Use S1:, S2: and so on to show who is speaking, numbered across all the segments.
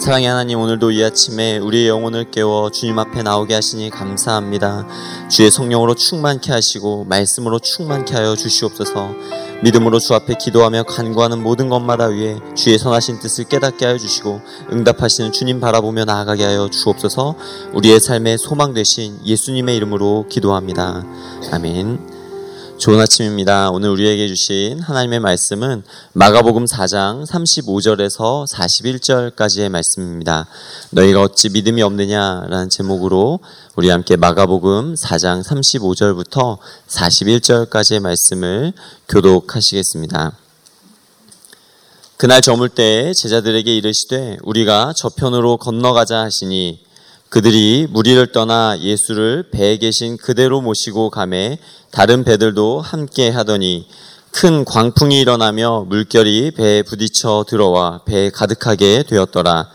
S1: 사랑의 하나님 오늘도 이 아침에 우리의 영혼을 깨워 주님 앞에 나오게 하시니 감사합니다. 주의 성령으로 충만케 하시고 말씀으로 충만케 하여 주시옵소서. 믿음으로 주 앞에 기도하며 간구하는 모든 것마다 위에 주의 선하신 뜻을 깨닫게 하여 주시고 응답하시는 주님 바라보며 나아가게 하여 주옵소서. 우리의 삶의 소망 되신 예수님의 이름으로 기도합니다. 아멘. 좋은 아침입니다. 오늘 우리에게 주신 하나님의 말씀은 마가복음 4장 35절에서 41절까지의 말씀입니다. 너희가 어찌 믿음이 없느냐라는 제목으로 우리 함께 마가복음 4장 35절부터 41절까지의 말씀을 교독하시겠습니다. 그날 저물 때 제자들에게 이르시되 우리가 저편으로 건너가자 하시니 그들이 무리를 떠나 예수를 배에 계신 그대로 모시고 가매 다른 배들도 함께 하더니 큰 광풍이 일어나며 물결이 배에 부딪혀 들어와 배에 가득하게 되었더라.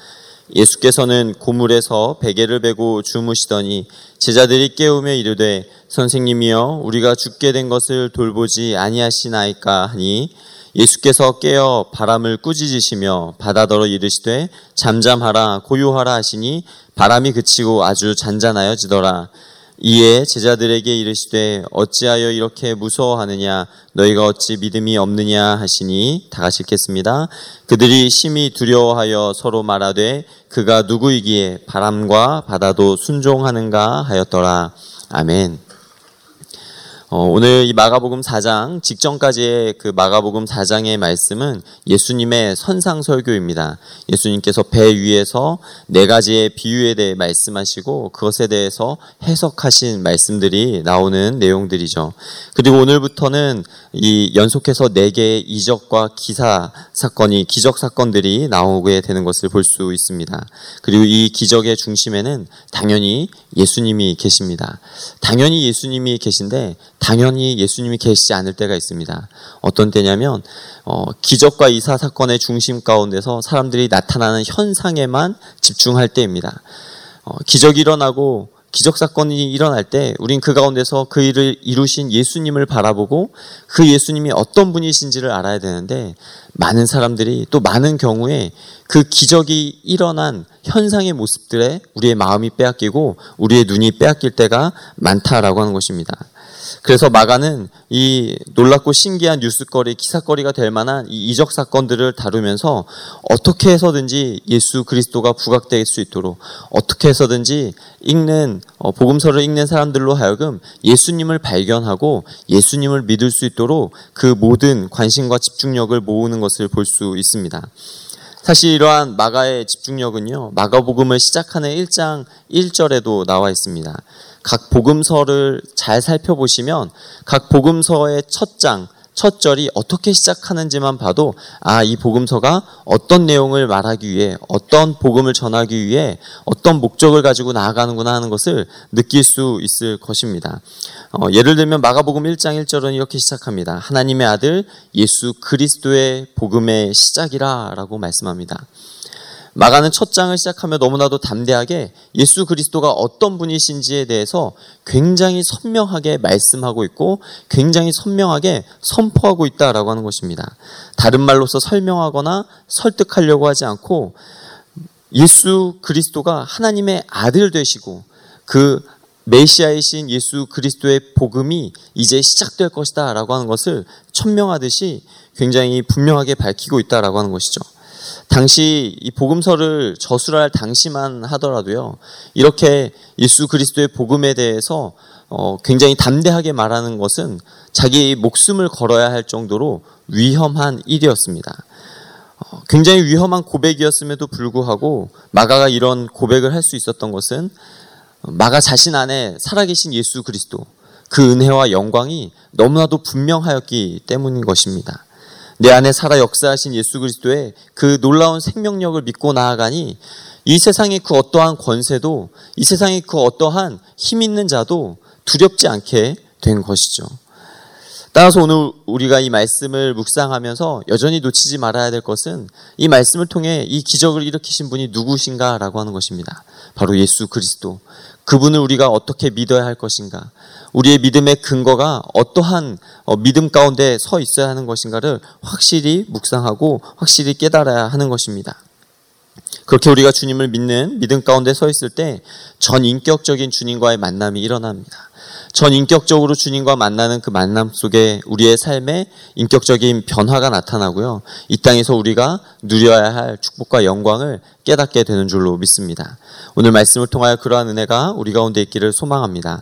S1: 예수께서는 고물에서 베개를 베고 주무시더니 제자들이 깨우며 이르되 선생님이여 우리가 죽게 된 것을 돌보지 아니하시나이까 하니 예수께서 깨어 바람을 꾸짖으시며 바다더러 이르시되 잠잠하라 고요하라 하시니 바람이 그치고 아주 잔잔하여지더라. 이에 제자들에게 이르시되 어찌하여 이렇게 무서워하느냐 너희가 어찌 믿음이 없느냐 하시니 다 같이 읽겠습니다. 그들이 심히 두려워하여 서로 말하되 그가 누구이기에 바람과 바다도 순종하는가 하였더라. 아멘. 어, 오늘 이 마가복음 4장 직전까지의 그 마가복음 4장의 말씀은 예수님의 선상 설교입니다. 예수님께서 배 위에서 네 가지의 비유에 대해 말씀하시고 그것에 대해서 해석하신 말씀들이 나오는 내용들이죠. 그리고 오늘부터는 이 연속해서 네 개의 이적과 기사 사건이 기적 사건들이 나오게 되는 것을 볼 수 있습니다. 그리고 이 기적의 중심에는 당연히 예수님이 계십니다. 당연히 예수님이 계신데 당연히 예수님이 계시지 않을 때가 있습니다. 어떤 때냐면 어, 기적과 이사 사건의 중심 가운데서 사람들이 나타나는 현상에만 집중할 때입니다. 어, 기적이 일어나고 기적 사건이 일어날 때 우린 그 가운데서 그 일을 이루신 예수님을 바라보고 그 예수님이 어떤 분이신지를 알아야 되는데 많은 사람들이 또 많은 경우에 그 기적이 일어난 현상의 모습들에 우리의 마음이 빼앗기고 우리의 눈이 빼앗길 때가 많다라고 하는 것입니다. 그래서 마가는 이 놀랍고 신기한 뉴스거리, 기사거리가 될 만한 이 이적 사건들을 다루면서 어떻게 해서든지 예수 그리스도가 부각될 수 있도록 어떻게 해서든지 읽는 어, 복음서를 읽는 사람들로 하여금 예수님을 발견하고 예수님을 믿을 수 있도록 그 모든 관심과 집중력을 모으는 것을 볼 수 있습니다. 사실 이러한 마가의 집중력은요, 마가복음을 시작하는 1장 1절에도 나와 있습니다. 각 복음서를 잘 살펴보시면 각 복음서의 첫 장, 첫 절이 어떻게 시작하는지만 봐도 아, 이 복음서가 어떤 내용을 말하기 위해 어떤 복음을 전하기 위해 어떤 목적을 가지고 나아가는구나 하는 것을 느낄 수 있을 것입니다. 어, 예를 들면 마가복음 1장 1절은 이렇게 시작합니다. 하나님의 아들 예수 그리스도의 복음의 시작이라라고 말씀합니다. 마가는 첫 장을 시작하며 너무나도 담대하게 예수 그리스도가 어떤 분이신지에 대해서 굉장히 선명하게 말씀하고 있고 굉장히 선명하게 선포하고 있다라고 하는 것입니다. 다른 말로서 설명하거나 설득하려고 하지 않고 예수 그리스도가 하나님의 아들 되시고 그 메시아이신 예수 그리스도의 복음이 이제 시작될 것이다라고 하는 것을 천명하듯이 굉장히 분명하게 밝히고 있다라고 하는 것이죠. 당시 이 복음서를 저술할 당시만 하더라도요. 이렇게 예수 그리스도의 복음에 대해서 어, 굉장히 담대하게 말하는 것은 자기 목숨을 걸어야 할 정도로 위험한 일이었습니다. 어, 굉장히 위험한 고백이었음에도 불구하고 마가가 이런 고백을 할 수 있었던 것은 마가 자신 안에 살아계신 예수 그리스도 그 은혜와 영광이 너무나도 분명하였기 때문인 것입니다. 내 안에 살아 역사하신 예수 그리스도의 그 놀라운 생명력을 믿고 나아가니 이 세상의 그 어떠한 권세도 이 세상의 그 어떠한 힘 있는 자도 두렵지 않게 된 것이죠. 따라서 오늘 우리가 이 말씀을 묵상하면서 여전히 놓치지 말아야 될 것은 이 말씀을 통해 이 기적을 일으키신 분이 누구신가라고 하는 것입니다. 바로 예수 그리스도. 그분을 우리가 어떻게 믿어야 할 것인가? 우리의 믿음의 근거가 어떠한 어, 믿음 가운데 서 있어야 하는 것인가를 확실히 묵상하고 확실히 깨달아야 하는 것입니다. 그렇게 우리가 주님을 믿는 믿음 가운데 서 있을 때 전 인격적인 주님과의 만남이 일어납니다. 전 인격적으로 주님과 만나는 그 만남 속에 우리의 삶에 인격적인 변화가 나타나고요. 이 땅에서 우리가 누려야 할 축복과 영광을 깨닫게 되는 줄로 믿습니다. 오늘 말씀을 통하여 그러한 은혜가 우리 가운데 있기를 소망합니다.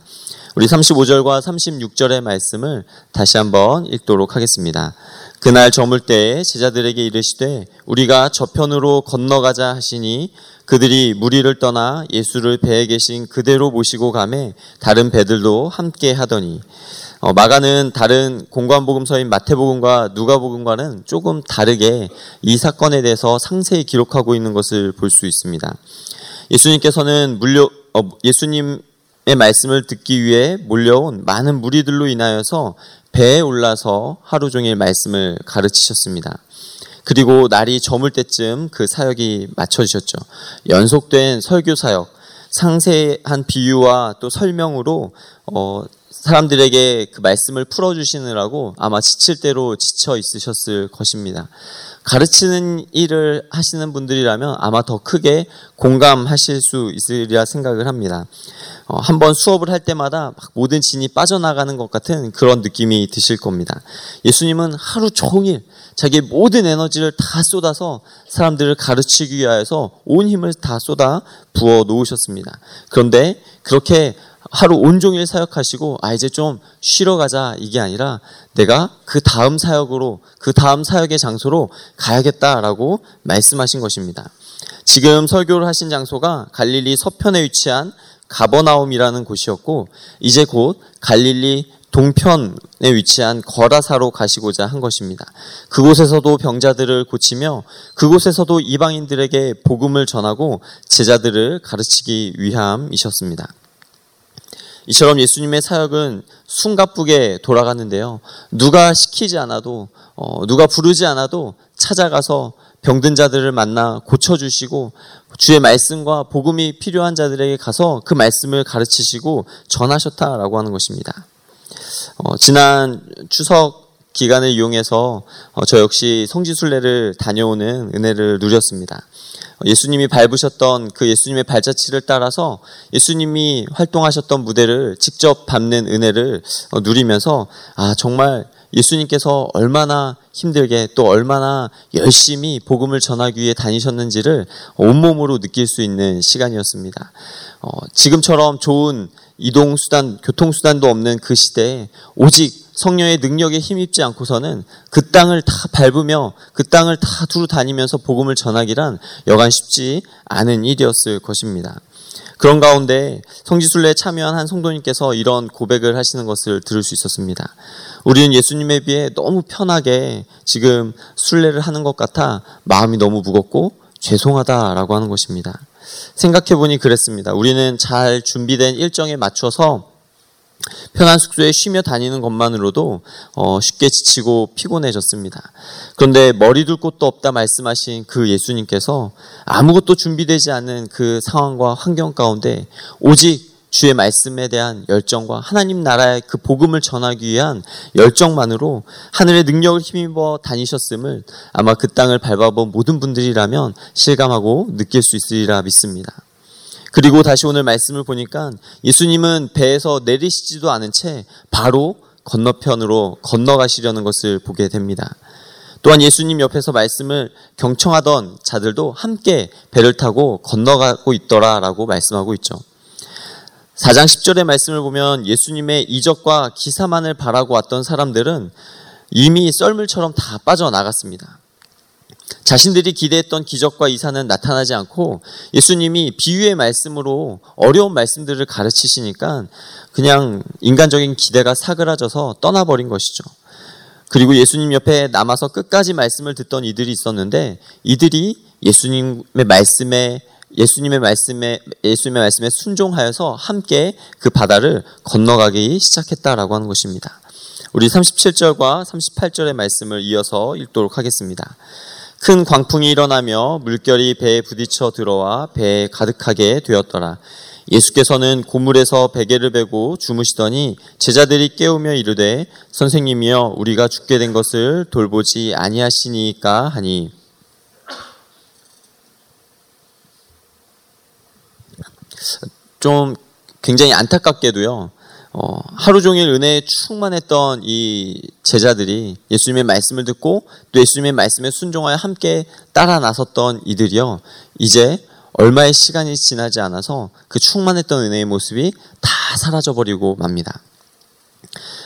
S1: 우리 35절과 36절의 말씀을 다시 한번 읽도록 하겠습니다. 그날 저물 때에 제자들에게 이르시되 우리가 저편으로 건너가자 하시니 그들이 무리를 떠나 예수를 배에 계신 그대로 모시고 가매 다른 배들도 함께 하더니 어, 마가는 다른 공관복음서인 마태복음과 누가복음과는 조금 다르게 이 사건에 대해서 상세히 기록하고 있는 것을 볼 수 있습니다. 예수님께서는 물려 어, 예수님의 말씀을 듣기 위해 몰려온 많은 무리들로 인하여서 배에 올라서 하루 종일 말씀을 가르치셨습니다. 그리고 날이 저물 때쯤 그 사역이 마쳐지셨죠. 연속된 설교 사역, 상세한 비유와 또 설명으로 어, 사람들에게 그 말씀을 풀어주시느라고 아마 지칠 대로 지쳐 있으셨을 것입니다. 가르치는 일을 하시는 분들이라면 아마 더 크게 공감하실 수 있으리라 생각을 합니다. 어, 한번 수업을 할 때마다 모든 진이 빠져나가는 것 같은 그런 느낌이 드실 겁니다. 예수님은 하루 종일 자기의 모든 에너지를 다 쏟아서 사람들을 가르치기 위하여서 온 힘을 다 쏟아 부어 놓으셨습니다. 그런데 그렇게 하루 온종일 사역하시고 아 이제 좀 쉬러 가자 이게 아니라 내가 그 다음 사역으로 그 다음 사역의 장소로 가야겠다라고 말씀하신 것입니다. 지금 설교를 하신 장소가 갈릴리 서편에 위치한 가버나움이라는 곳이었고 이제 곧 갈릴리 동편에 위치한 거라사로 가시고자 한 것입니다. 그곳에서도 병자들을 고치며 그곳에서도 이방인들에게 복음을 전하고 제자들을 가르치기 위함이셨습니다. 이처럼 예수님의 사역은 숨가쁘게 돌아갔는데요. 누가 시키지 않아도, 어, 누가 부르지 않아도 찾아가서 병든 자들을 만나 고쳐주시고 주의 말씀과 복음이 필요한 자들에게 가서 그 말씀을 가르치시고 전하셨다라고 하는 것입니다. 어, 지난 추석 기간을 이용해서 어, 저 역시 성지순례를 다녀오는 은혜를 누렸습니다. 예수님이 밟으셨던 그 예수님의 발자취를 따라서 예수님이 활동하셨던 무대를 직접 밟는 은혜를 어, 누리면서 아 정말 예수님께서 얼마나 힘들게 또 얼마나 열심히 복음을 전하기 위해 다니셨는지를 온몸으로 느낄 수 있는 시간이었습니다. 어, 지금처럼 좋은 이동 수단, 교통 수단도 없는 그 시대에 오직 성령의 능력에 힘입지 않고서는 그 땅을 다 밟으며 그 땅을 다 두루 다니면서 복음을 전하기란 여간 쉽지 않은 일이었을 것입니다. 그런 가운데 성지순례에 참여한 한 성도님께서 이런 고백을 하시는 것을 들을 수 있었습니다. 우리는 예수님에 비해 너무 편하게 지금 순례를 하는 것 같아 마음이 너무 무겁고 죄송하다라고 하는 것입니다. 생각해 보니 그랬습니다. 우리는 잘 준비된 일정에 맞춰서 편한 숙소에 쉬며 다니는 것만으로도 어, 쉽게 지치고 피곤해졌습니다. 그런데 머리 둘 곳도 없다 말씀하신 그 예수님께서 아무것도 준비되지 않은 그 상황과 환경 가운데 오직 주의 말씀에 대한 열정과 하나님 나라의 그 복음을 전하기 위한 열정만으로 하늘의 능력을 힘입어 다니셨음을 아마 그 땅을 밟아본 모든 분들이라면 실감하고 느낄 수 있으리라 믿습니다. 그리고 다시 오늘 말씀을 보니까 예수님은 배에서 내리시지도 않은 채 바로 건너편으로 건너가시려는 것을 보게 됩니다. 또한 예수님 옆에서 말씀을 경청하던 자들도 함께 배를 타고 건너가고 있더라라고 말씀하고 있죠. 4장 10절의 말씀을 보면 예수님의 이적과 기사만을 바라고 왔던 사람들은 이미 썰물처럼 다 빠져나갔습니다. 자신들이 기대했던 기적과 이사는 나타나지 않고 예수님이 비유의 말씀으로 어려운 말씀들을 가르치시니까 그냥 인간적인 기대가 사그라져서 떠나버린 것이죠. 그리고 예수님 옆에 남아서 끝까지 말씀을 듣던 이들이 있었는데 이들이 예수님의 말씀에 예수님의 말씀에 예수님의 말씀에 순종하여서 함께 그 바다를 건너가기 시작했다라고 하는 것입니다. 우리 37절과 38절의 말씀을 이어서 읽도록 하겠습니다. 큰 광풍이 일어나며 물결이 배에 부딪혀 들어와 배에 가득하게 되었더라. 예수께서는 고물에서 베개를 베고 주무시더니 제자들이 깨우며 이르되 선생님이여 우리가 죽게 된 것을 돌보지 아니하시니까 하니 좀 굉장히 안타깝게도요. 어, 하루 종일 은혜에 충만했던 이 제자들이 예수님의 말씀을 듣고 또 예수님의 말씀에 순종하여 함께 따라 나섰던 이들이요. 이제 얼마의 시간이 지나지 않아서 그 충만했던 은혜의 모습이 다 사라져버리고 맙니다.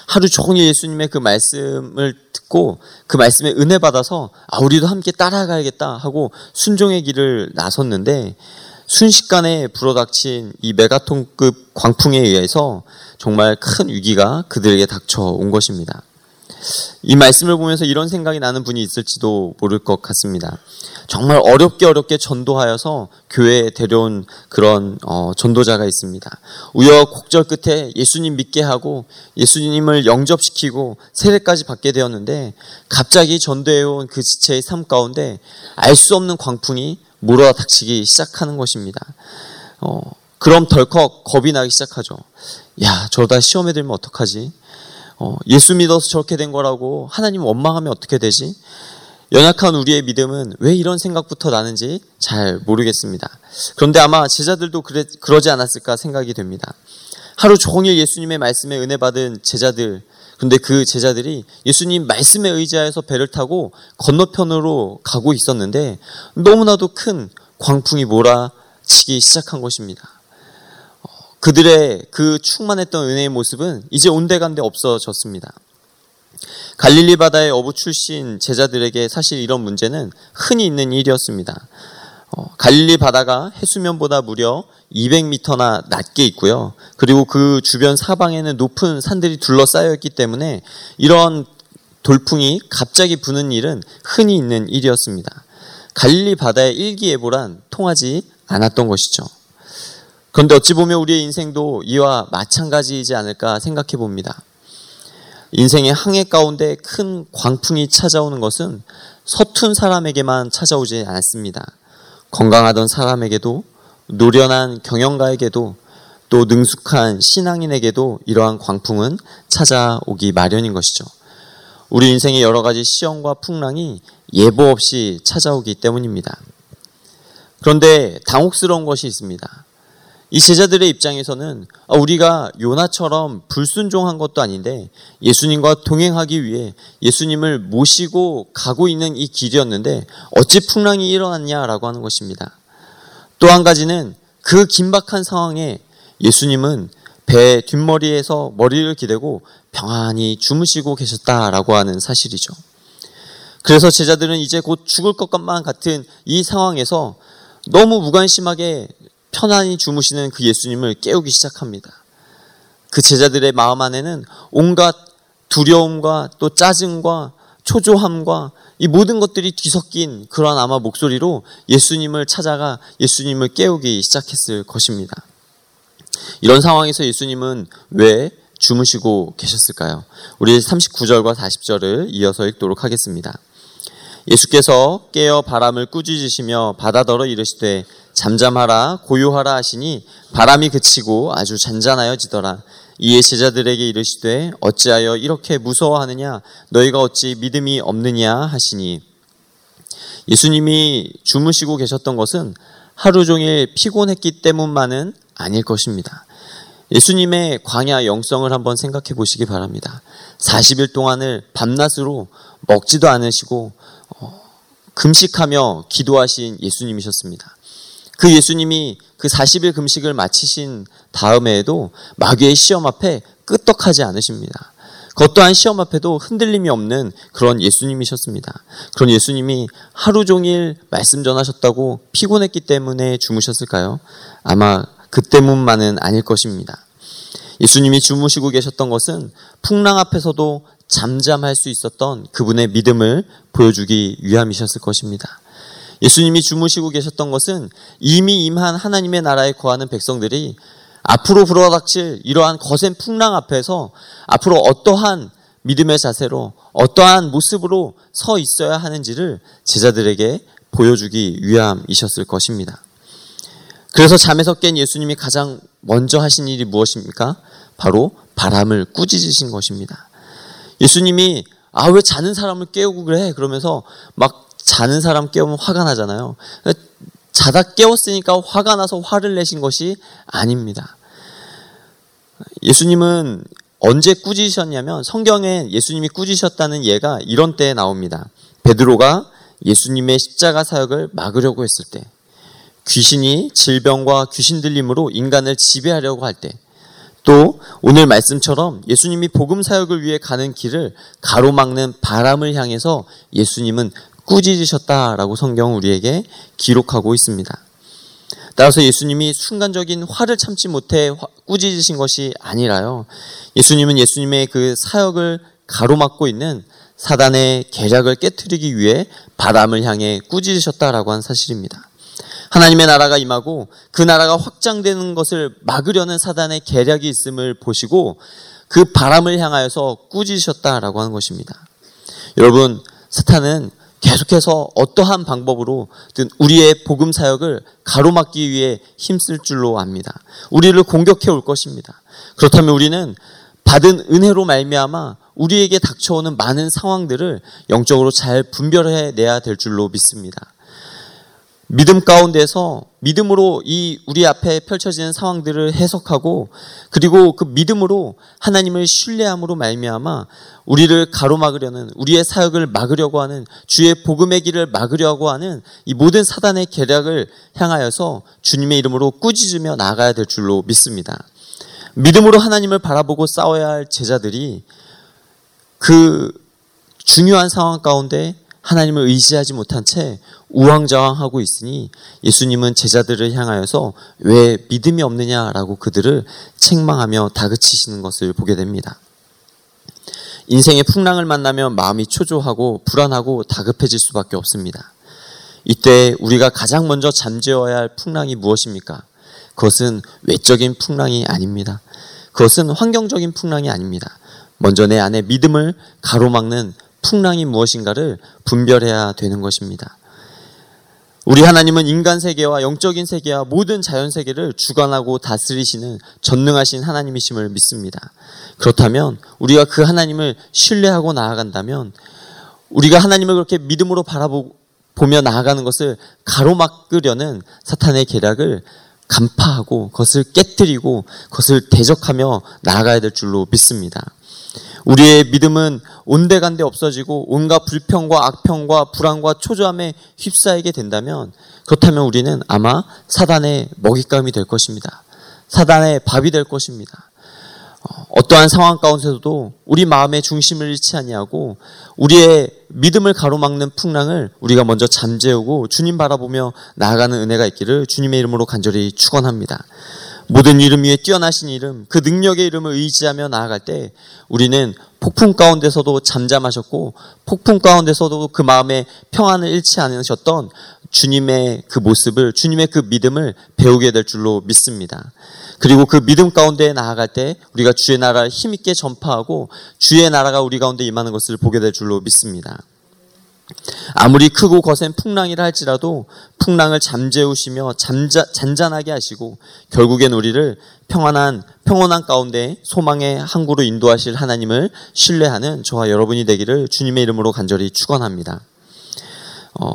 S1: 하루 종일 예수님의 그 말씀을 듣고 그 말씀에 은혜 받아서 아 우리도 함께 따라가야겠다 하고 순종의 길을 나섰는데 순식간에 불어닥친 이 메가톤급 광풍에 의해서 정말 큰 위기가 그들에게 닥쳐온 것입니다. 이 말씀을 보면서 이런 생각이 나는 분이 있을지도 모를 것 같습니다. 정말 어렵게 어렵게 전도하여서 교회에 데려온 그런 어, 전도자가 있습니다. 우여곡절 끝에 예수님 믿게 하고 예수님을 영접시키고 세례까지 받게 되었는데 갑자기 전도해온 그 지체의 삶 가운데 알 수 없는 광풍이 몰아닥치기 시작하는 것입니다. 어, 그럼 덜컥 겁이 나기 시작하죠. 야, 저러다 시험에 들면 어떡하지? 어, 예수 믿어서 저렇게 된 거라고 하나님 원망하면 어떻게 되지? 연약한 우리의 믿음은 왜 이런 생각부터 나는지 잘 모르겠습니다. 그런데 아마 제자들도 그래, 그러지 않았을까 생각이 됩니다. 하루 종일 예수님의 말씀에 은혜 받은 제자들, 그런데 그 제자들이 예수님 말씀에 의지하여서 배를 타고 건너편으로 가고 있었는데 너무나도 큰 광풍이 몰아치기 시작한 것입니다. 그들의 그 충만했던 은혜의 모습은 이제 온데간데 없어졌습니다. 갈릴리 바다의 어부 출신 제자들에게 사실 이런 문제는 흔히 있는 일이었습니다. 어, 갈릴리 바다가 해수면보다 무려 200m나 낮게 있고요. 그리고 그 주변 사방에는 높은 산들이 둘러싸여 있기 때문에 이런 돌풍이 갑자기 부는 일은 흔히 있는 일이었습니다. 갈릴리 바다의 일기예보란 통하지 않았던 것이죠. 그런데 어찌 보면 우리의 인생도 이와 마찬가지이지 않을까 생각해 봅니다. 인생의 항해 가운데 큰 광풍이 찾아오는 것은 서툰 사람에게만 찾아오지 않습니다. 건강하던 사람에게도 노련한 경영가에게도 또 능숙한 신앙인에게도 이러한 광풍은 찾아오기 마련인 것이죠. 우리 인생의 여러 가지 시험과 풍랑이 예보 없이 찾아오기 때문입니다. 그런데 당혹스러운 것이 있습니다. 이 제자들의 입장에서는 아, 우리가 요나처럼 불순종한 것도 아닌데 예수님과 동행하기 위해 예수님을 모시고 가고 있는 이 길이었는데 어찌 풍랑이 일어났냐라고 하는 것입니다. 또 한 가지는 그 긴박한 상황에 예수님은 배 뒷머리에서 머리를 기대고 평안히 주무시고 계셨다라고 하는 사실이죠. 그래서 제자들은 이제 곧 죽을 것만 같은 이 상황에서 너무 무관심하게 편안히 주무시는 그 예수님을 깨우기 시작합니다. 그 제자들의 마음 안에는 온갖 두려움과 또 짜증과 초조함과 이 모든 것들이 뒤섞인 그러한 아마 목소리로 예수님을 찾아가 예수님을 깨우기 시작했을 것입니다. 이런 상황에서 예수님은 왜 주무시고 계셨을까요? 우리 39절과 40절을 이어서 읽도록 하겠습니다. 예수께서 깨어 바람을 꾸짖으시며 바다더러 이르시되 잠잠하라 고요하라 하시니 바람이 그치고 아주 잔잔하여지더라. 이에 제자들에게 이르시되 어찌하여 이렇게 무서워하느냐 너희가 어찌 믿음이 없느냐 하시니 예수님이 주무시고 계셨던 것은 하루 종일 피곤했기 때문만은 아닐 것입니다. 예수님의 광야 영성을 한번 생각해 보시기 바랍니다. 40일 동안을 밤낮으로 먹지도 않으시고 어, 금식하며 기도하신 예수님이셨습니다. 그 예수님이 그 40일 금식을 마치신 다음에도 마귀의 시험 앞에 끄떡하지 않으십니다. 그것 또한 시험 앞에도 흔들림이 없는 그런 예수님이셨습니다. 그런 예수님이 하루 종일 말씀 전하셨다고 피곤했기 때문에 주무셨을까요? 아마 그 때문만은 아닐 것입니다. 예수님이 주무시고 계셨던 것은 풍랑 앞에서도 잠잠할 수 있었던 그분의 믿음을 보여주기 위함이셨을 것입니다. 예수님이 주무시고 계셨던 것은 이미 임한 하나님의 나라에 거하는 백성들이 앞으로 불어닥칠 이러한 거센 풍랑 앞에서 앞으로 어떠한 믿음의 자세로 어떠한 모습으로 서 있어야 하는지를 제자들에게 보여주기 위함이셨을 것입니다. 그래서 잠에서 깬 예수님이 가장 먼저 하신 일이 무엇입니까? 바로 바람을 꾸짖으신 것입니다. 예수님이 아 왜 자는 사람을 깨우고 그래? 그러면서 막 자는 사람 깨우면 화가 나잖아요. 자다 깨웠으니까 화가 나서 화를 내신 것이 아닙니다. 예수님은 언제 꾸짖으셨냐면 성경에 예수님이 꾸짖으셨다는 예가 이런 때에 나옵니다. 베드로가 예수님의 십자가 사역을 막으려고 했을 때 귀신이 질병과 귀신 들림으로 인간을 지배하려고 할 때 또 오늘 말씀처럼 예수님이 복음 사역을 위해 가는 길을 가로막는 바람을 향해서 예수님은 꾸짖으셨다라고 성경은 우리에게 기록하고 있습니다. 따라서 예수님이 순간적인 화를 참지 못해 꾸짖으신 것이 아니라요. 예수님은 예수님의 그 사역을 가로막고 있는 사단의 계략을 깨뜨리기 위해 바람을 향해 꾸짖으셨다라고 한 사실입니다. 하나님의 나라가 임하고 그 나라가 확장되는 것을 막으려는 사단의 계략이 있음을 보시고 그 바람을 향하여서 꾸짖으셨다라고 하는 것입니다. 여러분, 사탄은 계속해서 어떠한 방법으로든 우리의 복음 사역을 가로막기 위해 힘쓸 줄로 압니다. 우리를 공격해 올 것입니다. 그렇다면 우리는 받은 은혜로 말미암아 우리에게 닥쳐오는 많은 상황들을 영적으로 잘 분별해 내야 될 줄로 믿습니다. 믿음 가운데서 믿음으로 이 우리 앞에 펼쳐지는 상황들을 해석하고 그리고 그 믿음으로 하나님을 신뢰함으로 말미암아 우리를 가로막으려는 우리의 사역을 막으려고 하는 주의 복음의 길을 막으려고 하는 이 모든 사단의 계략을 향하여서 주님의 이름으로 꾸짖으며 나가야 될 줄로 믿습니다. 믿음으로 하나님을 바라보고 싸워야 할 제자들이 그 중요한 상황 가운데 하나님을 의지하지 못한 채 우왕좌왕하고 있으니 예수님은 제자들을 향하여서 왜 믿음이 없느냐라고 그들을 책망하며 다그치시는 것을 보게 됩니다. 인생의 풍랑을 만나면 마음이 초조하고 불안하고 다급해질 수밖에 없습니다. 이때 우리가 가장 먼저 잠재워야 할 풍랑이 무엇입니까? 그것은 외적인 풍랑이 아닙니다. 그것은 환경적인 풍랑이 아닙니다. 먼저 내 안에 믿음을 가로막는 풍랑이 무엇인가를 분별해야 되는 것입니다. 우리 하나님은 인간 세계와 영적인 세계와 모든 자연 세계를 주관하고 다스리시는 전능하신 하나님이심을 믿습니다. 그렇다면 우리가 그 하나님을 신뢰하고 나아간다면 우리가 하나님을 그렇게 믿음으로 바라보며 나아가는 것을 가로막으려는 사탄의 계략을 간파하고 그것을 깨뜨리고 그것을 대적하며 나아가야 될 줄로 믿습니다. 우리의 믿음은 온데간데 없어지고 온갖 불평과 악평과 불안과 초조함에 휩싸이게 된다면 그렇다면 우리는 아마 사단의 먹잇감이 될 것입니다. 사단의 밥이 될 것입니다. 어, 어떠한 상황 가운데서도 우리 마음의 중심을 잃지 아니하고 우리의 믿음을 가로막는 풍랑을 우리가 먼저 잠재우고 주님 바라보며 나아가는 은혜가 있기를 주님의 이름으로 간절히 축원합니다. 모든 이름 위에 뛰어나신 이름, 그 능력의 이름을 의지하며 나아갈 때 우리는 폭풍 가운데서도 잠잠하셨고 폭풍 가운데서도 그 마음에 평안을 잃지 않으셨던 주님의 그 모습을 주님의 그 믿음을 배우게 될 줄로 믿습니다. 그리고 그 믿음 가운데 나아갈 때 우리가 주의 나라를 힘있게 전파하고 주의 나라가 우리 가운데 임하는 것을 보게 될 줄로 믿습니다. 아무리 크고 거센 풍랑이라 할지라도 풍랑을 잠재우시며 잠자, 잔잔하게 하시고 결국엔 우리를 평안한 평온한 가운데 소망의 항구로 인도하실 하나님을 신뢰하는 저와 여러분이 되기를 주님의 이름으로 간절히 축원합니다. 어,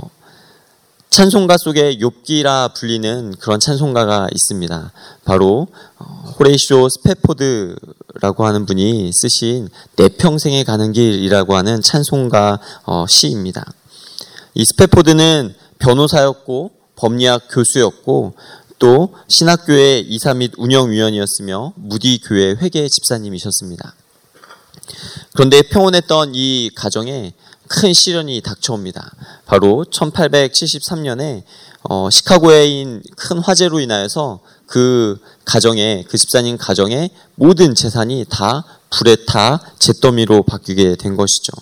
S1: 찬송가 속에 욥기라 불리는 그런 찬송가가 있습니다. 바로 어, 호레이쇼 스페포드라고 하는 분이 쓰신 내 평생에 가는 길이라고 하는 찬송가 어, 시입니다. 이 스페포드는 변호사였고 법리학 교수였고 또 신학교의 이사 및 운영위원이었으며 무디 교회 회계 집사님이셨습니다. 그런데 평온했던 이 가정에 큰 시련이 닥쳐옵니다. 바로 1873년에 어, 시카고에인 큰 화재로 인하여서 그 가정의 그 집사님 가정의 모든 재산이 다 불에 타 잿더미로 바뀌게 된 것이죠.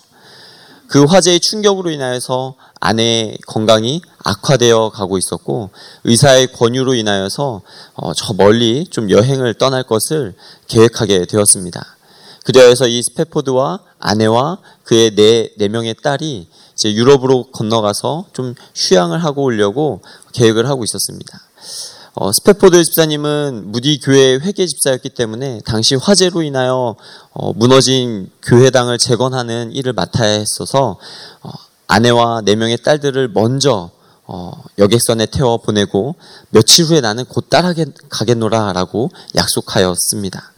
S1: 그 화재의 충격으로 인하여서 아내의 건강이 악화되어 가고 있었고 의사의 권유로 인하여서 어, 저 멀리 좀 여행을 떠날 것을 계획하게 되었습니다. 그리하여서 이 스페포드와 아내와 그의 네, 네 명의 딸이 이제 유럽으로 건너가서 좀 휴양을 하고 오려고 계획을 하고 있었습니다. 어, 스페포드 집사님은 무디 교회 회계 집사였기 때문에 당시 화재로 인하여 어, 무너진 교회당을 재건하는 일을 맡아야 했어서 어, 아내와 네 명의 딸들을 먼저 어, 여객선에 태워 보내고 며칠 후에 나는 곧 따라가겠노라라고 약속하였습니다.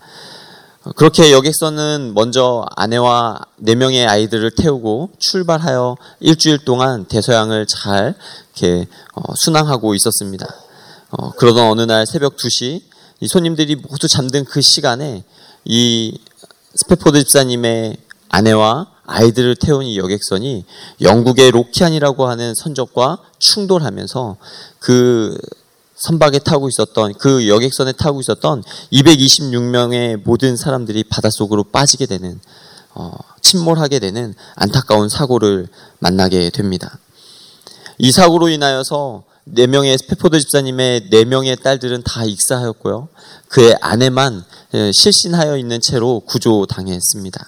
S1: 그렇게 여객선은 먼저 아내와 네 명의 아이들을 태우고 출발하여 일주일 동안 대서양을 잘 이렇게 어, 순항하고 있었습니다. 어, 그러던 어느 날 새벽 2시 이 손님들이 모두 잠든 그 시간에 이 스페포드 집사님의 아내와 아이들을 태운 이 여객선이 영국의 로키안이라고 하는 선적과 충돌하면서 그 선박에 타고 있었던 그 여객선에 타고 있었던 226명의 모든 사람들이 바닷속으로 빠지게 되는 어, 침몰하게 되는 안타까운 사고를 만나게 됩니다. 이 사고로 인하여서 네 명의 스페포드 집사님의 네 명의 딸들은 다 익사하였고요. 그의 아내만 실신하여 있는 채로 구조당했습니다.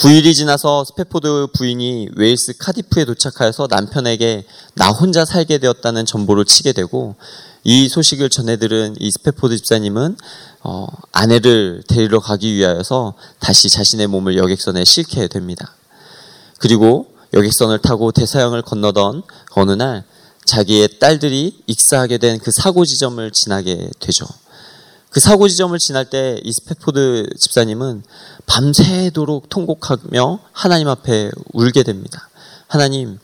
S1: 9일이 지나서 스페포드 부인이 웨일스 카디프에 도착하여서 남편에게 나 혼자 살게 되었다는 전보를 치게 되고 이 소식을 전해들은 이 스페포드 집사님은 어, 아내를 데리러 가기 위하여서 다시 자신의 몸을 여객선에 싣게 됩니다. 그리고 여객선을 타고 대서양을 건너던 어느 날 자기의 딸들이 익사하게 된 그 사고 지점을 지나게 되죠. 그 사고 지점을 지날 때 이 스페포드 집사님은 밤새도록 통곡하며 하나님 앞에 울게 됩니다. 하나님,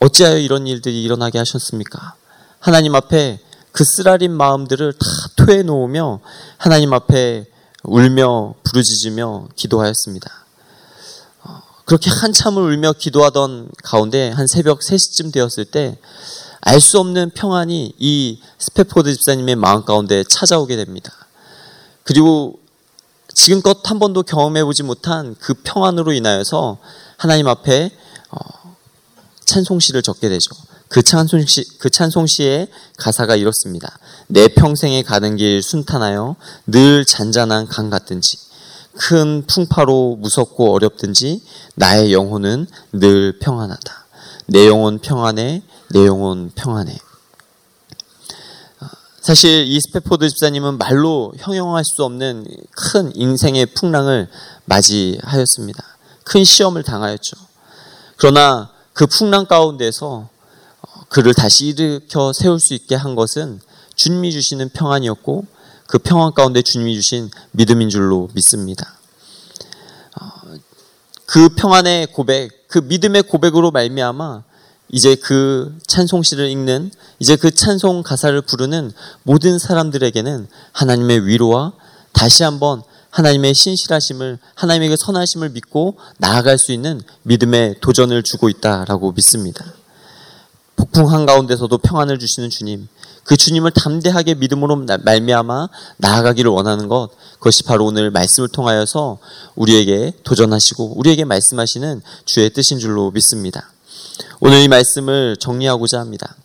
S1: 어찌하여 이런 일들이 일어나게 하셨습니까? 하나님 앞에 그 쓰라린 마음들을 다 토해 놓으며 하나님 앞에 울며 부르짖으며 기도하였습니다. 어, 그렇게 한참을 울며 기도하던 가운데 한 새벽 3시쯤 되었을 때 알 수 없는 평안이 이 스페포드 집사님의 마음 가운데 찾아오게 됩니다. 그리고 지금껏 한 번도 경험해보지 못한 그 평안으로 인하여서 하나님 앞에 어, 찬송시를 적게 되죠. 그 찬송시, 그 찬송시의 가사가 이렇습니다. 내 평생에 가는 길 순탄하여 늘 잔잔한 강 같든지 큰 풍파로 무섭고 어렵든지 나의 영혼은 늘 평안하다. 내 영혼 평안해 내 영혼 평안해. 어, 사실 이 스페포드 집사님은 말로 형용할 수 없는 큰 인생의 풍랑을 맞이하였습니다. 큰 시험을 당하였죠. 그러나 그 풍랑 가운데서 어, 그를 다시 일으켜 세울 수 있게 한 것은 주님이 주시는 평안이었고 그 평안 가운데 주님이 주신 믿음인 줄로 믿습니다. 어, 그 평안의 고백, 그 믿음의 고백으로 말미암아 이제 그 찬송시를 읽는 이제 그 찬송 가사를 부르는 모든 사람들에게는 하나님의 위로와 다시 한번 하나님의 신실하심을 하나님에게 선하심을 믿고 나아갈 수 있는 믿음의 도전을 주고 있다라고 믿습니다. 폭풍 한가운데서도 평안을 주시는 주님, 그 주님을 담대하게 믿음으로 말미암아 나아가기를 원하는 것, 그것이 바로 오늘 말씀을 통하여서 우리에게 도전하시고 우리에게 말씀하시는 주의 뜻인 줄로 믿습니다. 오늘 이 말씀을 정리하고자 합니다.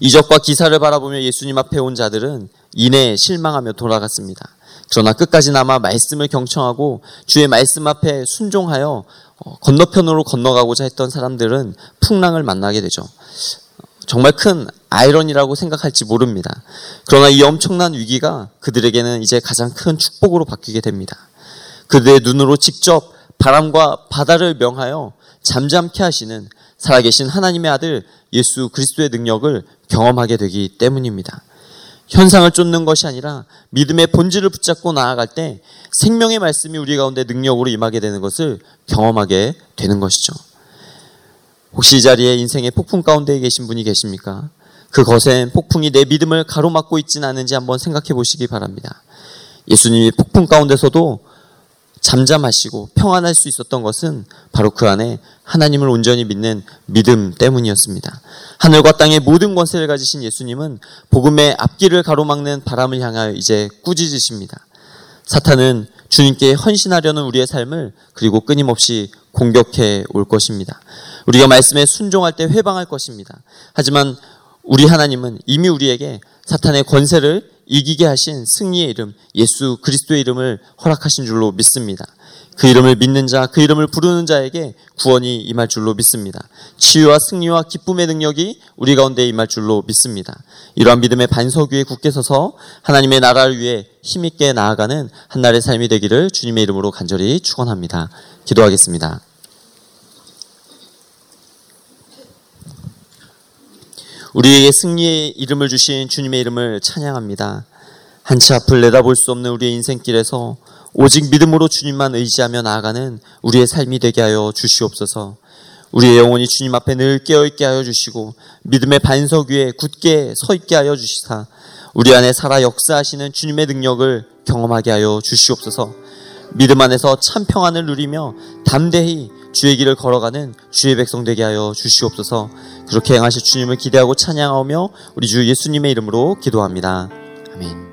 S1: 이적과 기사를 바라보며 예수님 앞에 온 자들은 이내 실망하며 돌아갔습니다. 그러나 끝까지 남아 말씀을 경청하고 주의 말씀 앞에 순종하여 어, 건너편으로 건너가고자 했던 사람들은 풍랑을 만나게 되죠. 정말 큰 아이러니라고 생각할지 모릅니다. 그러나 이 엄청난 위기가 그들에게는 이제 가장 큰 축복으로 바뀌게 됩니다. 그들의 눈으로 직접 바람과 바다를 명하여 잠잠케 하시는 살아계신 하나님의 아들 예수 그리스도의 능력을 경험하게 되기 때문입니다. 현상을 쫓는 것이 아니라 믿음의 본질을 붙잡고 나아갈 때 생명의 말씀이 우리 가운데 능력으로 임하게 되는 것을 경험하게 되는 것이죠. 혹시 이 자리에 인생의 폭풍 가운데 계신 분이 계십니까? 그 거센 폭풍이 내 믿음을 가로막고 있지는 않은지 한번 생각해 보시기 바랍니다. 예수님이 폭풍 가운데서도 잠잠하시고 평안할 수 있었던 것은 바로 그 안에 하나님을 온전히 믿는 믿음 때문이었습니다. 하늘과 땅의 모든 권세를 가지신 예수님은 복음의 앞길을 가로막는 바람을 향하여 이제 꾸짖으십니다. 사탄은 주님께 헌신하려는 우리의 삶을 그리고 끊임없이 공격해 올 것입니다. 우리가 말씀에 순종할 때 회방할 것입니다. 하지만 우리 하나님은 이미 우리에게 사탄의 권세를 이기게 하신 승리의 이름, 예수 그리스도의 이름을 허락하신 줄로 믿습니다. 그 이름을 믿는 자, 그 이름을 부르는 자에게 구원이 임할 줄로 믿습니다. 치유와 승리와 기쁨의 능력이 우리 가운데 임할 줄로 믿습니다. 이러한 믿음의 반석 위에 굳게 서서 하나님의 나라를 위해 힘있게 나아가는 한날의 삶이 되기를 주님의 이름으로 간절히 축원합니다. 기도하겠습니다. 우리에게 승리의 이름을 주신 주님의 이름을 찬양합니다. 한치 앞을 내다볼 수 없는 우리의 인생길에서 오직 믿음으로 주님만 의지하며 나아가는 우리의 삶이 되게 하여 주시옵소서. 우리의 영혼이 주님 앞에 늘 깨어있게 하여 주시고 믿음의 반석 위에 굳게 서 있게 하여 주시사 우리 안에 살아 역사하시는 주님의 능력을 경험하게 하여 주시옵소서. 믿음 안에서 참 평안을 누리며 담대히 주의 길을 걸어가는 주의 백성 되게 하여 주시옵소서. 그렇게 행하실 주님을 기대하고 찬양하며 우리 주 예수님의 이름으로 기도합니다. 아멘.